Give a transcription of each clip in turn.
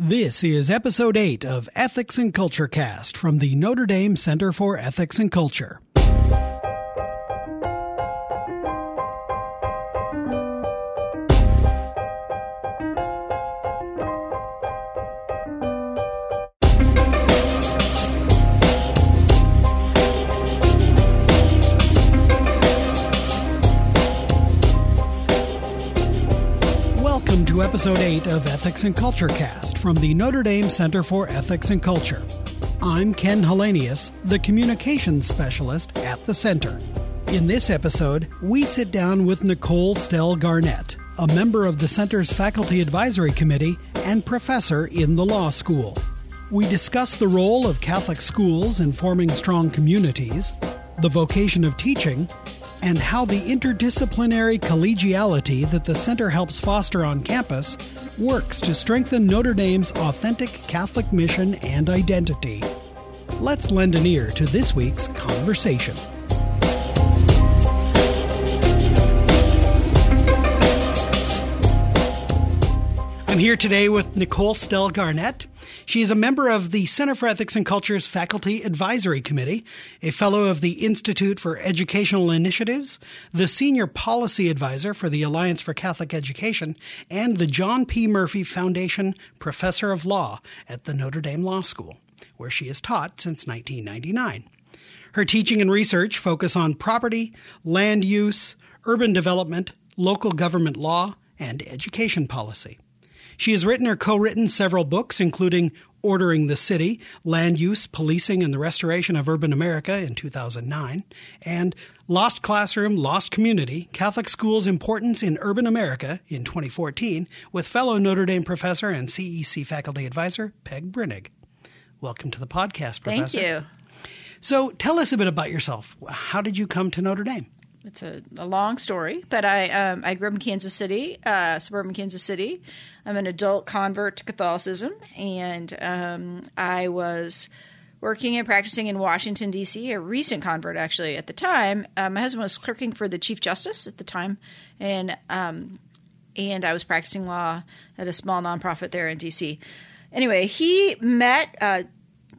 This is episode 8 of Ethics and Culture Cast from the Notre Dame Center for Ethics and Culture. Episode 8 of Ethics and Culture Cast from the Notre Dame Center for Ethics and Culture. I'm Ken Hellenius, the communications specialist at the center. In this episode, we sit down with Nicole Stelle Garnett, a member of the center's faculty advisory committee and professor in the law school. We discuss the role of Catholic schools in forming strong communities, the vocation of teaching, and how the interdisciplinary collegiality that the center helps foster on campus works to strengthen Notre Dame's authentic Catholic mission and identity. Let's lend an ear to this week's conversation. I'm here today with Nicole Stelle Garnett. She is a member of the Center for Ethics and Culture's Faculty Advisory Committee, a fellow of the Institute for Educational Initiatives, the Senior Policy Advisor for the Alliance for Catholic Education, and the John P. Murphy Foundation Professor of Law at the Notre Dame Law School, where she has taught since 1999. Her teaching and research focus on property, land use, urban development, local government law, and education policy. She has written or co written several books, including Ordering the City, Land Use, Policing, and the Restoration of Urban America in 2009, and Lost Classroom, Lost Community Catholic Schools' Importance in Urban America in 2014, with fellow Notre Dame professor and CEC faculty advisor Peg Brinig. Welcome to the podcast, Professor. Thank you. So tell us a bit about yourself. How did you come to Notre Dame? It's a, a long story, but I um, I grew up in Kansas City, uh, suburban Kansas City. I'm an adult convert to Catholicism, and um, I was working and practicing in Washington D.C. A recent convert, actually. At the time, uh, my husband was clerking for the Chief Justice at the time, and um, and I was practicing law at a small nonprofit there in D.C. Anyway, he met uh,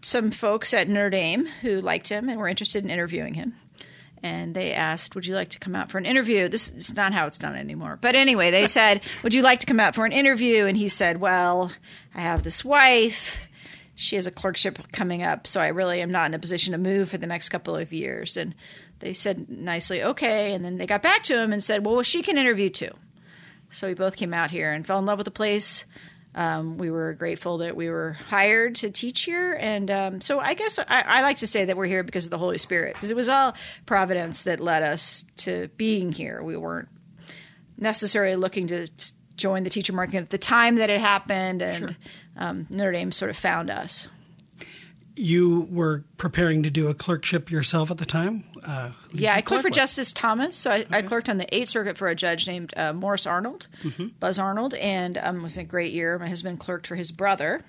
some folks at Notre Dame who liked him and were interested in interviewing him and they asked, "Would you like to come out for an interview?" This is not how it's done anymore. But anyway, they said, "Would you like to come out for an interview?" And he said, "Well, I have this wife. She has a clerkship coming up, so I really am not in a position to move for the next couple of years." And they said nicely, "Okay." And then they got back to him and said, "Well, she can interview too." So we both came out here and fell in love with the place. Um, we were grateful that we were hired to teach here. And um, so I guess I, I, like to say that we're here because of the Holy Spirit, because it was all providence that led us to being here. We weren't necessarily looking to join the teacher market at the time that it happened, and sure. um, Notre Dame sort of found us. You were preparing to do a clerkship yourself at the time? Uh, yeah, I clerked for with? Justice Thomas. So I, okay. I, clerked on the Eighth Circuit for a judge named uh, Morris Arnold, mm-hmm. Buzz Arnold, and um, was a great year. My husband clerked for his brother.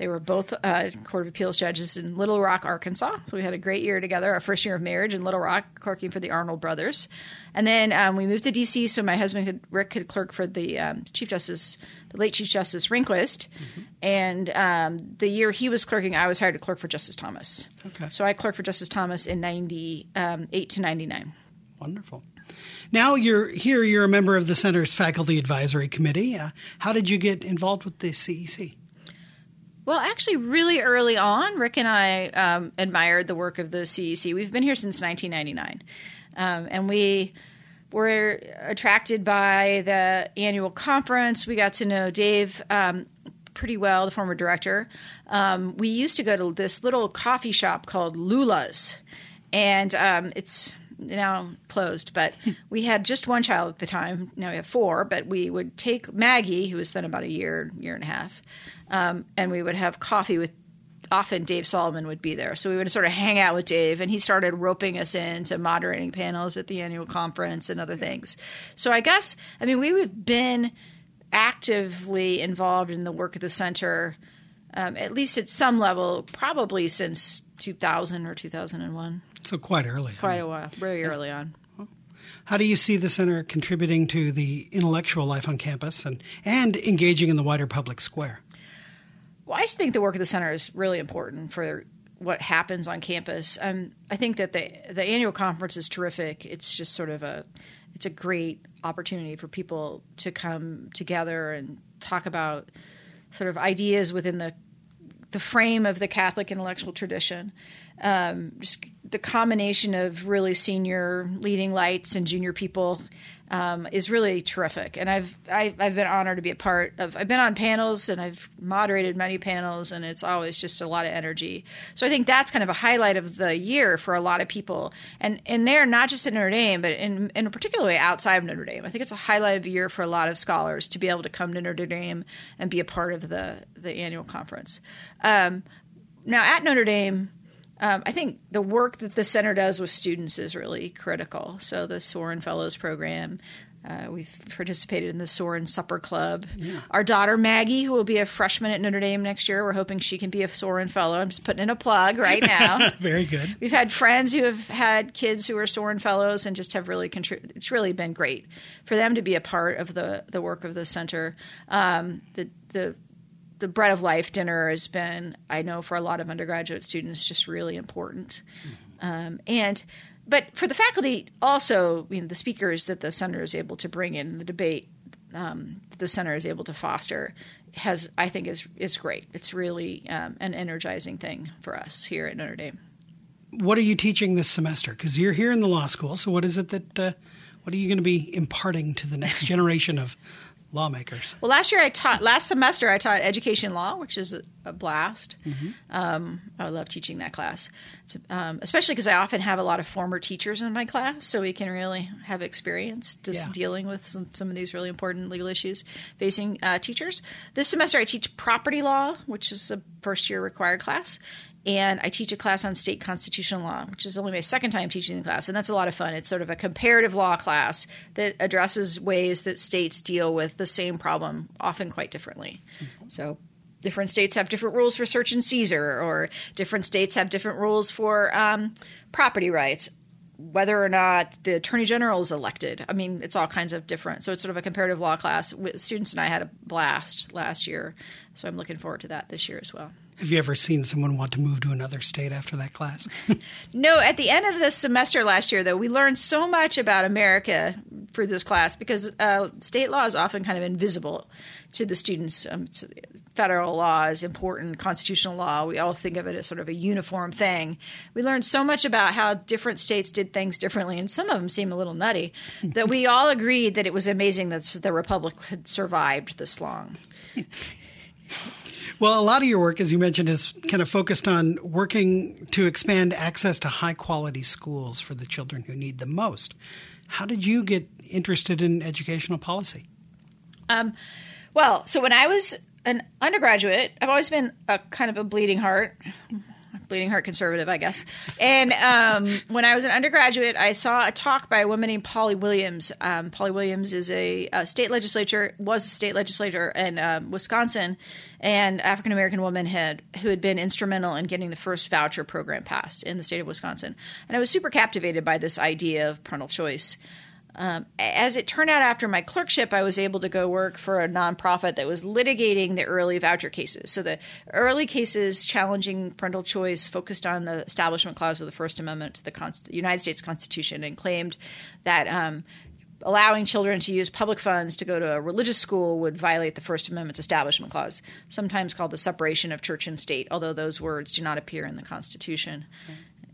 They were both uh, Court of Appeals judges in Little Rock, Arkansas. So we had a great year together, our first year of marriage in Little Rock, clerking for the Arnold brothers. And then um, we moved to D.C. so my husband, could, Rick, could clerk for the um, Chief Justice, the late Chief Justice Rehnquist. Mm-hmm. And um, the year he was clerking, I was hired to clerk for Justice Thomas. Okay. So I clerked for Justice Thomas in 98 um, to 99. Wonderful. Now you're here, you're a member of the Center's Faculty Advisory Committee. Uh, how did you get involved with the CEC? Well, actually, really early on, Rick and I um, admired the work of the CEC. We've been here since 1999. Um, and we were attracted by the annual conference. We got to know Dave um, pretty well, the former director. Um, we used to go to this little coffee shop called Lula's. And um, it's now closed, but we had just one child at the time. Now we have four, but we would take Maggie, who was then about a year, year and a half, um, and we would have coffee with. Often Dave Solomon would be there, so we would sort of hang out with Dave, and he started roping us into moderating panels at the annual conference and other things. So I guess I mean we've been actively involved in the work of the center, um, at least at some level, probably since 2000 or 2001. So quite early. Quite a while, very early on. How do you see the center contributing to the intellectual life on campus and, and engaging in the wider public square? Well, I think the work of the center is really important for what happens on campus. Um, I think that the the annual conference is terrific. It's just sort of a it's a great opportunity for people to come together and talk about sort of ideas within the the frame of the Catholic intellectual tradition. Um, just the combination of really senior leading lights and junior people um, is really terrific. And I've I, have i have been honored to be a part of. I've been on panels and I've moderated many panels, and it's always just a lot of energy. So I think that's kind of a highlight of the year for a lot of people, and and they're not just at Notre Dame, but in in a particular way outside of Notre Dame. I think it's a highlight of the year for a lot of scholars to be able to come to Notre Dame and be a part of the the annual conference. Um, now at Notre Dame um, I think the work that the center does with students is really critical. So the Sorin Fellows program, uh, we've participated in the Sorin Supper Club. Yeah. Our daughter Maggie, who will be a freshman at Notre Dame next year, we're hoping she can be a Sorin Fellow. I'm just putting in a plug right now. Very good. We've had friends who have had kids who are Sorin Fellows and just have really contributed. It's really been great for them to be a part of the the work of the center. Um, the the the bread of life dinner has been, I know, for a lot of undergraduate students, just really important. Mm-hmm. Um, and but for the faculty, also, you know, the speakers that the center is able to bring in the debate, um, the center is able to foster, has I think is is great. It's really um, an energizing thing for us here at Notre Dame. What are you teaching this semester? Because you're here in the law school, so what is it that uh, what are you going to be imparting to the next generation of lawmakers? Well, last year I taught, last semester I taught education law, which is a, a blast. Mm-hmm. Um, I love teaching that class, um, especially because I often have a lot of former teachers in my class, so we can really have experience just yeah. dealing with some, some of these really important legal issues facing uh, teachers. This semester I teach property law, which is a first year required class, and I teach a class on state constitutional law, which is only my second time teaching the class, and that's a lot of fun. It's sort of a comparative law class that addresses ways that states deal with the same problem, often quite differently. Mm-hmm. So, different states have different rules for search and seizure, or different states have different rules for um, property rights whether or not the attorney general is elected. I mean, it's all kinds of different. So it's sort of a comparative law class. Students and I had a blast last year, so I'm looking forward to that this year as well. Have you ever seen someone want to move to another state after that class? no, at the end of this semester last year, though, we learned so much about America for this class because uh, state law is often kind of invisible to the students. Um, federal law is important, constitutional law. We all think of it as sort of a uniform thing. We learned so much about how different states did things differently, and some of them seem a little nutty, that we all agreed that it was amazing that the Republic had survived this long. Well, a lot of your work, as you mentioned, is kind of focused on working to expand access to high quality schools for the children who need them most. How did you get interested in educational policy? Um, well, so when I was an undergraduate, I've always been a kind of a bleeding heart, bleeding heart conservative, I guess. And um, when I was an undergraduate, I saw a talk by a woman named Polly Williams. Um, Polly Williams is a, a, state legislator, was a state legislator in uh, Wisconsin, and African American woman had who had been instrumental in getting the first voucher program passed in the state of Wisconsin. And I was super captivated by this idea of parental choice. Um, as it turned out, after my clerkship, I was able to go work for a nonprofit that was litigating the early voucher cases. So the early cases challenging parental choice focused on the Establishment Clause of the First Amendment to the Const- United States Constitution and claimed that um, allowing children to use public funds to go to a religious school would violate the First Amendment's Establishment Clause, sometimes called the separation of church and state, although those words do not appear in the Constitution.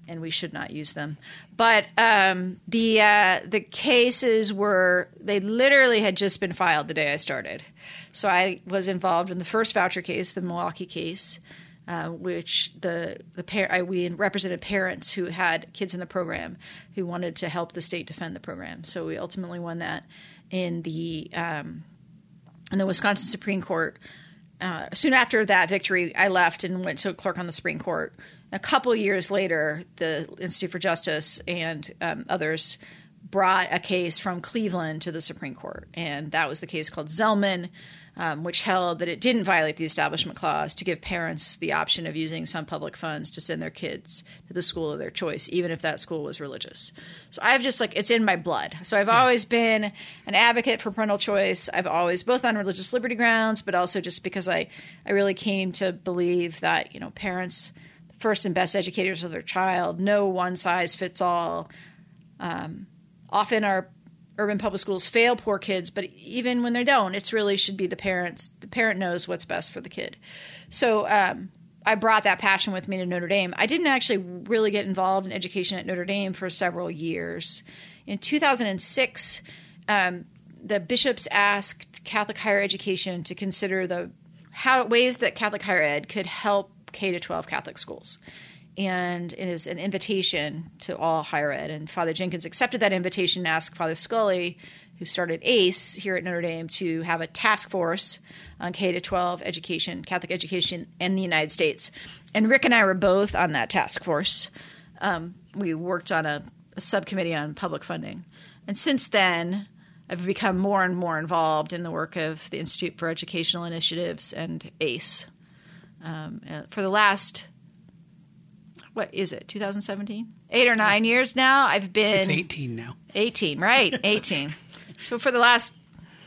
And we should not use them. But um, the uh, the cases were they literally had just been filed the day I started, so I was involved in the first voucher case, the Milwaukee case, uh, which the the par- I, we represented parents who had kids in the program who wanted to help the state defend the program. So we ultimately won that in the um, in the Wisconsin Supreme Court. Uh, soon after that victory, I left and went to clerk on the Supreme Court a couple years later, the Institute for Justice and um, others brought a case from Cleveland to the Supreme Court, and that was the case called Zelman, um, which held that it didn't violate the Establishment Clause to give parents the option of using some public funds to send their kids to the school of their choice, even if that school was religious. So I've just like it's in my blood. So I've yeah. always been an advocate for parental choice. I've always both on religious liberty grounds, but also just because I I really came to believe that you know parents first and best educators of their child. No one size fits all. Um, often our urban public schools fail poor kids, but even when they don't, it's really should be the parents. The parent knows what's best for the kid. So um, I brought that passion with me to Notre Dame. I didn't actually really get involved in education at Notre Dame for several years. In 2006, um, the bishops asked Catholic higher education to consider the how ways that Catholic higher ed could help K to 12 Catholic schools and it is an invitation to all higher ed. And Father Jenkins accepted that invitation and asked Father Scully, who started ACE here at Notre Dame, to have a task force on K to 12 education, Catholic education in the United States. And Rick and I were both on that task force. Um, we worked on a, a subcommittee on public funding. And since then, I've become more and more involved in the work of the Institute for Educational Initiatives and ACE. Um, uh, for the last what is it 2017 eight or nine years now i've been it's 18 now. 18 right 18 so for the last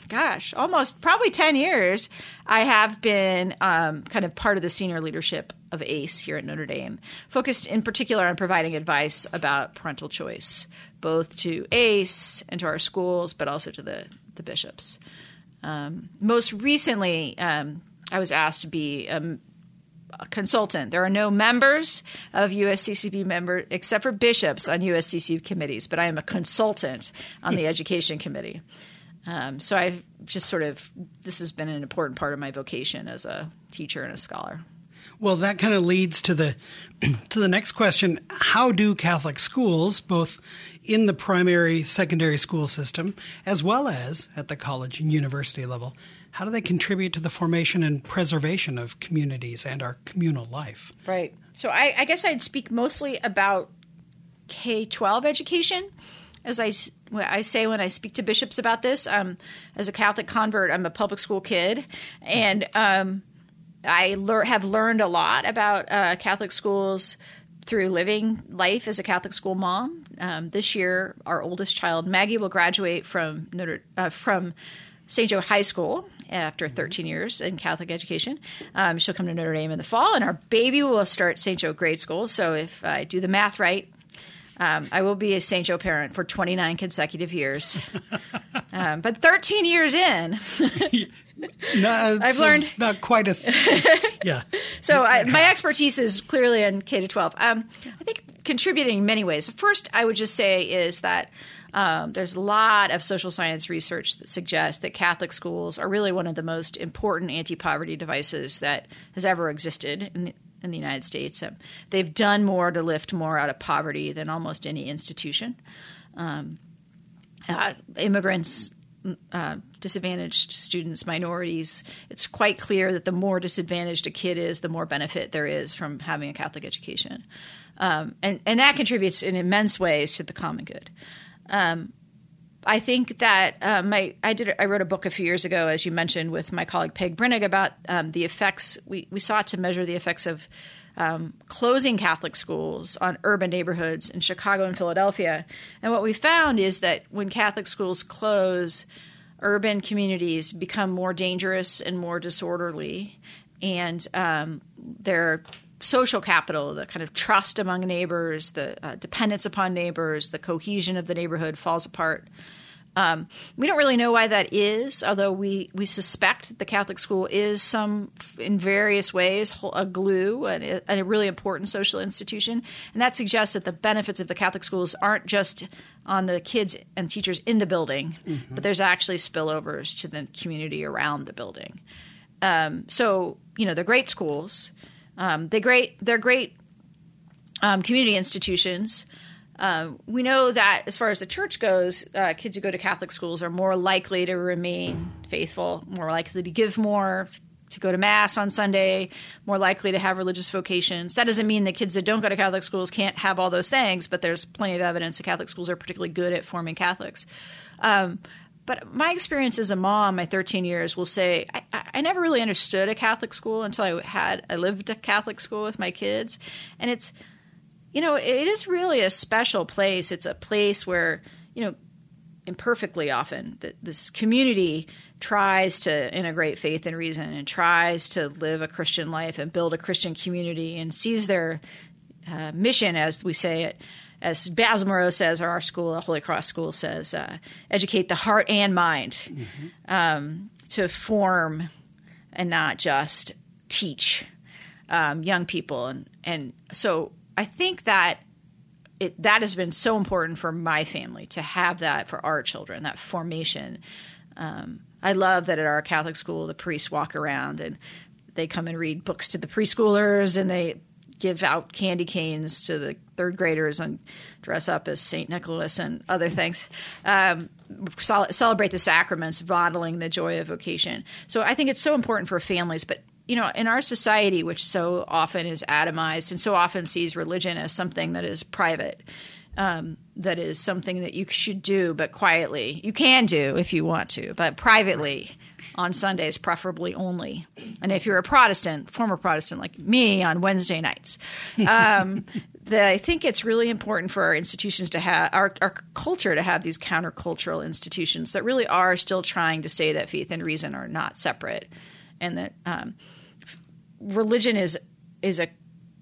gosh almost probably 10 years i have been um, kind of part of the senior leadership of ace here at notre dame focused in particular on providing advice about parental choice both to ace and to our schools but also to the, the bishops. Um, most recently um, I was asked to be a consultant. There are no members of USCCB member except for bishops on USCCB committees, but I am a consultant on the education committee. Um, so I've just sort of this has been an important part of my vocation as a teacher and a scholar. Well, that kind of leads to the to the next question: How do Catholic schools, both in the primary, secondary school system, as well as at the college and university level, how do they contribute to the formation and preservation of communities and our communal life? Right. So I, I guess I'd speak mostly about K 12 education. As I, I say when I speak to bishops about this, um, as a Catholic convert, I'm a public school kid. And um, I lear- have learned a lot about uh, Catholic schools through living life as a Catholic school mom. Um, this year, our oldest child, Maggie, will graduate from Notre, uh, from St. Joe High School after 13 years in Catholic education. Um, she'll come to Notre Dame in the fall, and our baby will start St. Joe grade school. So if I do the math right, um, I will be a St. Joe parent for 29 consecutive years. Um, but 13 years in, no, I've learned not quite a th- yeah. so I, my expertise is clearly in K to 12. Um, I think contributing in many ways. First, I would just say is that um, there's a lot of social science research that suggests that Catholic schools are really one of the most important anti poverty devices that has ever existed in the, in the United States. Um, they've done more to lift more out of poverty than almost any institution. Um, uh, immigrants, uh, disadvantaged students, minorities, it's quite clear that the more disadvantaged a kid is, the more benefit there is from having a Catholic education. Um, and, and that contributes in immense ways to the common good. Um, I think that uh, my I did I wrote a book a few years ago, as you mentioned, with my colleague Peg Brinig about um, the effects. We we sought to measure the effects of um, closing Catholic schools on urban neighborhoods in Chicago and Philadelphia, and what we found is that when Catholic schools close, urban communities become more dangerous and more disorderly, and um, they're social capital, the kind of trust among neighbors, the uh, dependence upon neighbors, the cohesion of the neighborhood falls apart. Um, we don't really know why that is, although we, we suspect that the Catholic school is some, in various ways, a glue and a, a really important social institution. And that suggests that the benefits of the Catholic schools aren't just on the kids and teachers in the building, mm-hmm. but there's actually spillovers to the community around the building. Um, so, you know, they're great schools. Um, they great. They're great um, community institutions. Um, we know that as far as the church goes, uh, kids who go to Catholic schools are more likely to remain faithful, more likely to give more, to go to mass on Sunday, more likely to have religious vocations. That doesn't mean that kids that don't go to Catholic schools can't have all those things, but there's plenty of evidence that Catholic schools are particularly good at forming Catholics. Um, but my experience as a mom, my 13 years, will say I, I, never really understood a Catholic school until I had I lived a Catholic school with my kids, and it's you know it is really a special place. It's a place where you know imperfectly often that this community tries to integrate faith and reason and tries to live a Christian life and build a Christian community and sees their uh, mission, as we say it, as Basil Moreau says, or our school, Holy Cross School says, uh, educate the heart and mind mm-hmm. um, to form and not just teach um, young people. And, and so I think that it, that has been so important for my family to have that for our children, that formation. Um, I love that at our Catholic school, the priests walk around and they come and read books to the preschoolers and they give out candy canes to the third graders and dress up as St. Nicholas and other things. Um, celebrate the sacraments, modeling the joy of vocation. So I think it's so important for families, but you know, in our society, which so often is atomized and so often sees religion as something that is private, um, that is something that you should do, but quietly. You can do if you want to, but privately on Sundays, preferably only. And if you're a Protestant, former Protestant like me, on Wednesday nights. Um, the, I think it's really important for our institutions to have our, our culture to have these countercultural institutions that really are still trying to say that faith and reason are not separate, and that um, religion is is a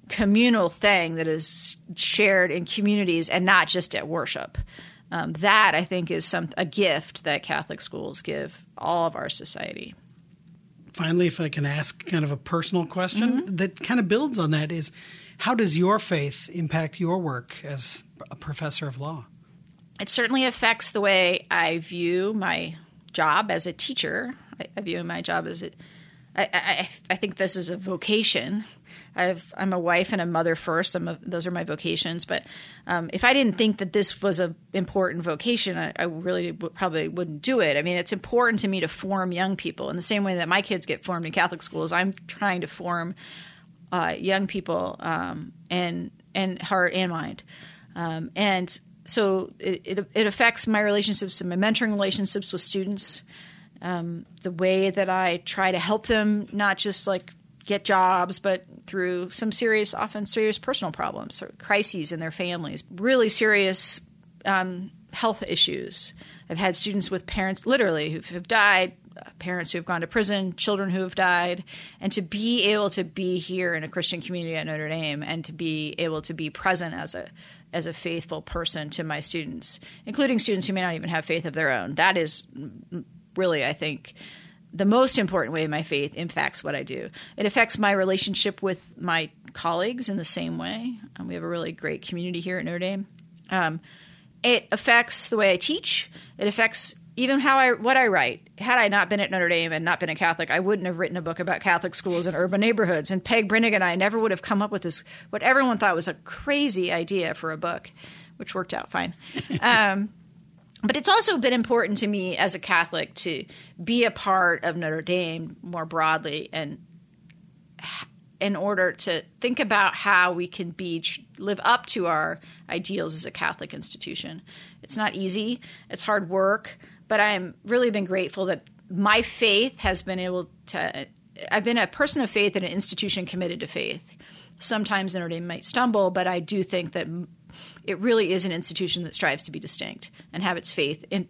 communal thing that is shared in communities and not just at worship. Um, that I think is some a gift that Catholic schools give all of our society. Finally, if I can ask kind of a personal question mm-hmm. that kind of builds on that is how does your faith impact your work as a professor of law? It certainly affects the way I view my job as a teacher. I, I view my job as a I, I, I think this is a vocation. I am a wife and a mother first. A, those are my vocations. But um, if I didn't think that this was an important vocation, I, I really probably wouldn't do it. I mean, it's important to me to form young people in the same way that my kids get formed in Catholic schools. I'm trying to form uh, young people um, and and heart and mind, um, and so it, it, it affects my relationships and my mentoring relationships with students um, the way that I try to help them not just like get jobs, but through some serious, often serious personal problems or crises in their families, really serious um, health issues. I've had students with parents literally who have died, parents who have gone to prison, children who have died, and to be able to be here in a Christian community at Notre Dame and to be able to be present as a as a faithful person to my students, including students who may not even have faith of their own. That is really, I think, the most important way my faith impacts what I do. It affects my relationship with my colleagues in the same way. Um, we have a really great community here at Notre Dame. Um, it affects the way I teach. It affects even how I what I write. Had I not been at Notre Dame and not been a Catholic, I wouldn't have written a book about Catholic schools and urban neighborhoods. And Peg Brinig and I never would have come up with this what everyone thought was a crazy idea for a book, which worked out fine. Um, but it's also been important to me as a Catholic to be a part of Notre Dame more broadly and in order to think about how we can be live up to our ideals as a Catholic institution. It's not easy. It's hard work, but I'm really been grateful that my faith has been able to I've been a person of faith in an institution committed to faith. Sometimes Notre Dame might stumble, but I do think that it really is an institution that strives to be distinct and have its faith in,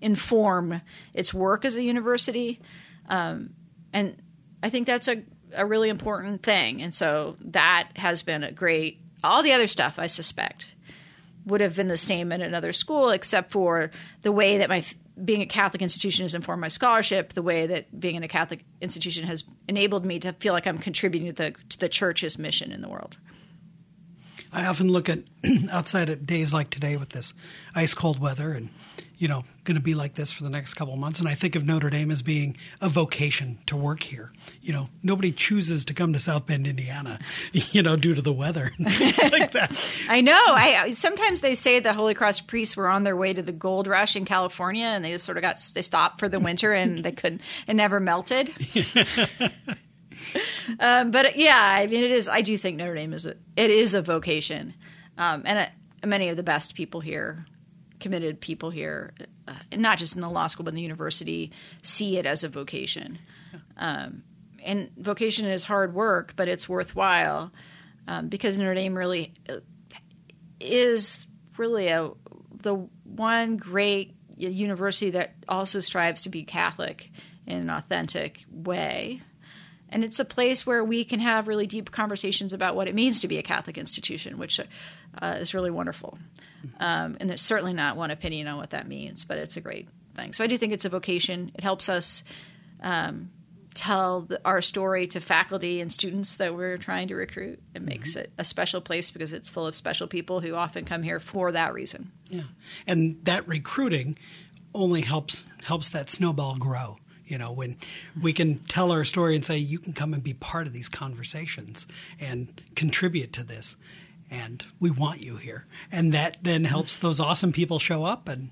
inform its work as a university. Um, and I think that's a, a really important thing. And so that has been a great, all the other stuff, I suspect, would have been the same in another school, except for the way that my being a Catholic institution has informed my scholarship, the way that being in a Catholic institution has enabled me to feel like I'm contributing to the, to the church's mission in the world. I often look at outside at days like today with this ice cold weather and you know going to be like this for the next couple of months and I think of Notre Dame as being a vocation to work here. You know, nobody chooses to come to South Bend, Indiana, you know, due to the weather and things like that. I know. I sometimes they say the Holy Cross priests were on their way to the gold rush in California and they just sort of got they stopped for the winter and they couldn't it never melted. um, but yeah, I mean, it is. I do think Notre Dame is a it is a vocation, um, and uh, many of the best people here, committed people here, uh, not just in the law school but in the university, see it as a vocation. Um, and vocation is hard work, but it's worthwhile um, because Notre Dame really uh, is really a the one great university that also strives to be Catholic in an authentic way and it's a place where we can have really deep conversations about what it means to be a Catholic institution, which uh, is really wonderful. Um, and there's certainly not one opinion on what that means, but it's a great thing. So I do think it's a vocation. It helps us um, tell the, our story to faculty and students that we're trying to recruit. It makes mm-hmm. it a special place because it's full of special people who often come here for that reason. Yeah, and that recruiting only helps helps that snowball grow you know, when we can tell our story and say, you can come and be part of these conversations and contribute to this. And we want you here. And that then helps those awesome people show up and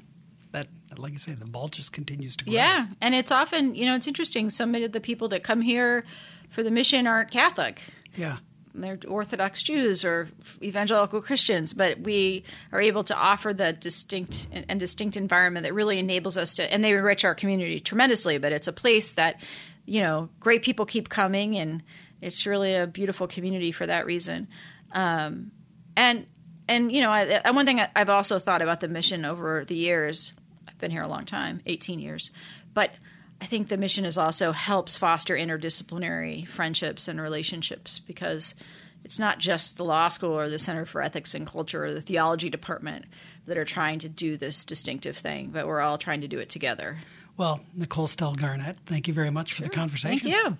that like I say, the ball just continues to grow. Yeah. And it's often you know, it's interesting, some of the people that come here for the mission aren't Catholic. Yeah they're Orthodox Jews or evangelical Christians, but we are able to offer the distinct and distinct environment that really enables us to, and they enrich our community tremendously. But it's a place that, you know, great people keep coming, and it's really a beautiful community for that reason. Um, and and you know, I, one thing I've also thought about the mission over the years. I've been here a long time, eighteen years, but I think the mission is also helps foster interdisciplinary friendships and relationships because it's not just the law school or the Center for Ethics and Culture or the theology department that are trying to do this distinctive thing, but we're all trying to do it together. Well, Nicole Stelle Garnett, thank you very much for the conversation. Thank you.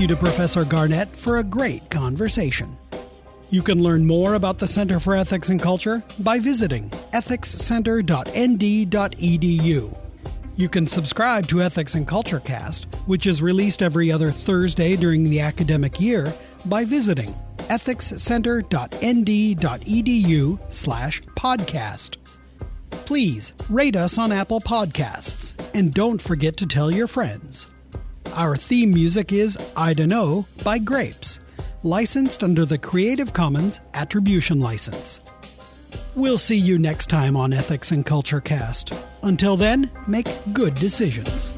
You to Professor Garnett for a great conversation. You can learn more about the Center for Ethics and Culture by visiting ethicscenter.nd.edu. You can subscribe to Ethics and Culture Cast, which is released every other Thursday during the academic year, by visiting ethicscenter.nd.edu slash podcast. Please rate us on Apple Podcasts, and don't forget to tell your friends. Our theme music is I Dunno by Grapes, licensed under the Creative Commons Attribution License. We'll see you next time on Ethics and Culture Cast. Until then, make good decisions.